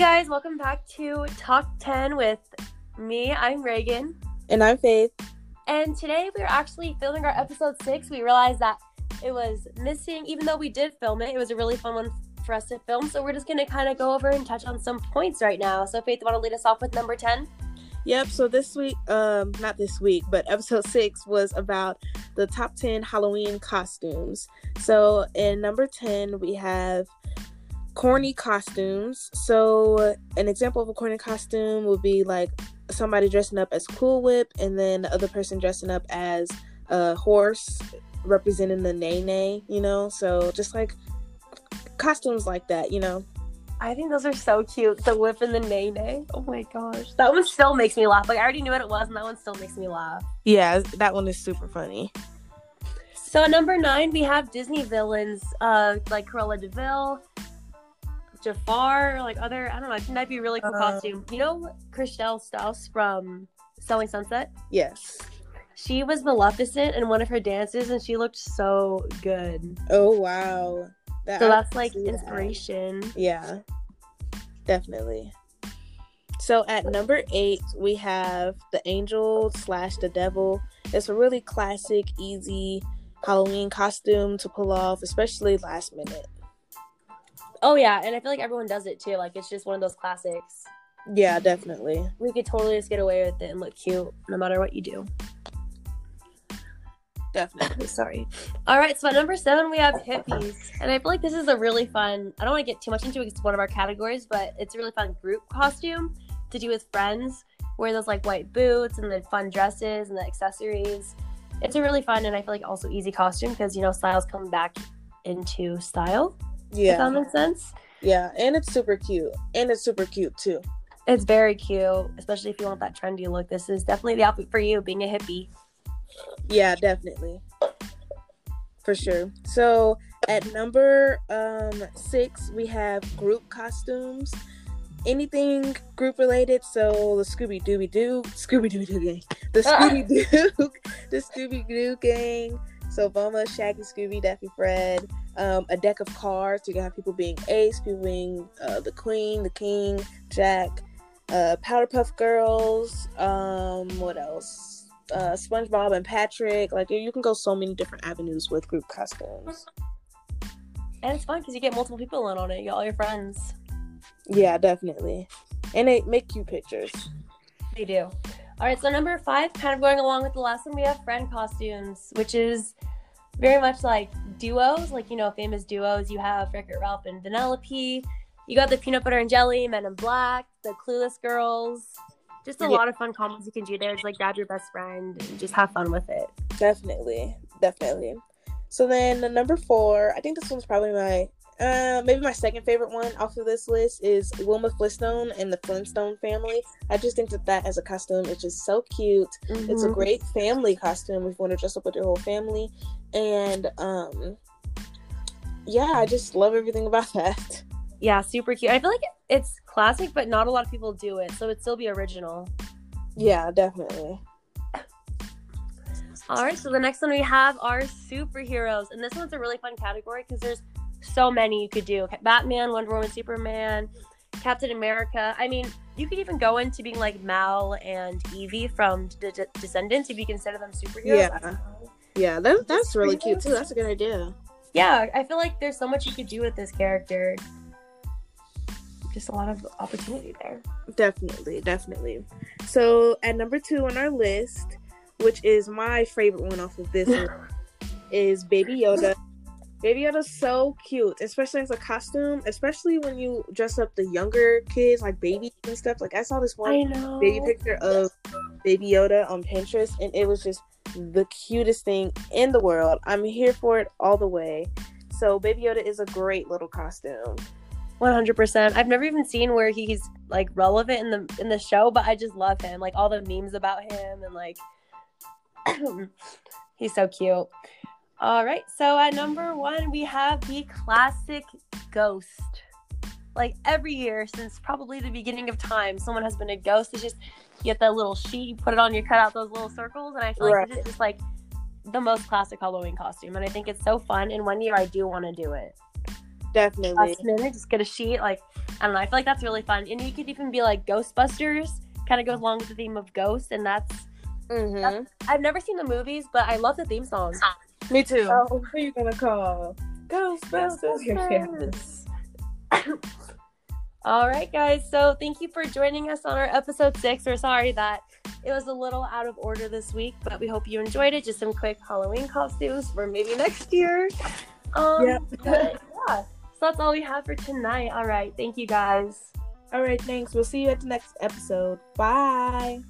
guys, welcome back to Talk 10 with me. I'm Reagan. And I'm Faith. And today we are actually filming our episode six. We realized that it was missing, even though we did film it, it was a really fun one for us to film. So we're just going to kind of go over and touch on some points right now. So, Faith, want to lead us off with number 10? Yep. So this week, um, not this week, but episode six was about the top 10 Halloween costumes. So in number 10, we have corny costumes. So an example of a corny costume would be like somebody dressing up as Cool Whip and then the other person dressing up as a horse representing the Nae Nae, you know? So just like costumes like that, you know? I think those are so cute. The whip and the Nae Nae. Oh my gosh. That one still makes me laugh. Like I already knew what it was and that one still makes me laugh. Yeah, that one is super funny. So at number nine, we have Disney villains, uh, like Cruella de Jafar, like other. I don't know. I think that'd be a really cool uh, costume. You know, Chrishell Stause from Selling Sunset. Yes. She was Maleficent in one of her dances, and she looked so good. Oh wow! That so that's like inspiration. That. Yeah, definitely. So at number eight, we have the angel slash the devil. It's a really classic, easy Halloween costume to pull off, especially last minute. Oh yeah, and I feel like everyone does it too. Like it's just one of those classics. Yeah, definitely. We could totally just get away with it and look cute no matter what you do. Definitely. Sorry. All right, so at number seven we have hippies, and I feel like this is a really fun. I don't want to get too much into it. Because it's one of our categories, but it's a really fun group costume to do with friends. Wear those like white boots and the fun dresses and the accessories. It's a really fun and I feel like also easy costume because you know styles come back into style. Yeah. If that makes sense. Yeah, and it's super cute. And it's super cute too. It's very cute, especially if you want that trendy look. This is definitely the outfit for you, being a hippie. Yeah, definitely. For sure. So at number um six, we have group costumes. Anything group related, so the Scooby Dooby Doo, Scooby Dooby Doo gang, the Scooby Doo, the Scooby Doo gang. So Velma, Shaggy, Scooby, Daffy, Fred, um, a deck of cards. You can have people being Ace, people being uh, the Queen, the King, Jack, uh, Powderpuff Girls. Um, what else? Uh, SpongeBob and Patrick. Like you can go so many different avenues with group costumes. And it's fun because you get multiple people in on it. You get all your friends. Yeah, definitely. And they make cute pictures. They do. All right, so number five, kind of going along with the last one, we have friend costumes, which is very much like duos, like you know, famous duos. You have Wreck It Ralph and Vanellope. You got the peanut butter and jelly, Men in Black, the Clueless Girls. Just a yeah. lot of fun combos you can do there. Just like grab your best friend and just have fun with it. Definitely, definitely. So then the number four, I think this one's probably my uh, maybe my second favorite one off of this list is Wilma Flintstone and the Flintstone family. I just think that that as a costume is just so cute. Mm-hmm. It's a mm-hmm. great family costume if you want to dress up with your whole family, and um, yeah, I just love everything about that. Yeah, super cute. I feel like it's classic, but not a lot of people do it, so it'd still be original. Yeah, definitely. All right, so the next one we have are superheroes, and this one's a really fun category because there's so many you could do Batman, Wonder Woman, Superman, Captain America. I mean, you could even go into being like Mal and Evie from D- D- Descendants if you consider them superheroes. Yeah, yeah, that, that's really cute too. That's a good idea. Yeah, I feel like there's so much you could do with this character. Just a lot of opportunity there. Definitely, definitely. So at number two on our list, which is my favorite one off of this, is Baby Yoda Baby Yoda's so cute, especially as a costume, especially when you dress up the younger kids, like babies and stuff. Like I saw this one baby picture of Baby Yoda on Pinterest, and it was just the cutest thing in the world. I'm here for it all the way. So Baby Yoda is a great little costume. 100%. I've never even seen where he's like relevant in the in the show, but I just love him. Like all the memes about him and like he's so cute. All right, so at number one, we have the classic ghost. Like every year since probably the beginning of time, someone has been a ghost. It's just you get that little sheet, you put it on, you cut out those little circles, and I feel right. like this is just like the most classic Halloween costume. And I think it's so fun. And one year I do want to do it. Definitely. Last minute, just get a sheet, like I don't know. I feel like that's really fun, and you could even be like Ghostbusters. Kind of goes along with the theme of ghosts, and that's. Mm-hmm. I've never seen the movies, but I love the theme song. Me too. So- Who are you gonna call? Ghostbusters. Yeah. All right, guys. So thank you for joining us on our episode six. We're sorry that it was a little out of order this week, but we hope you enjoyed it. Just some quick Halloween costumes for maybe next year. Um, Yep. but, yeah. So that's all we have for tonight. All right. Thank you, guys. All right, thanks. We'll see you at the next episode. Bye.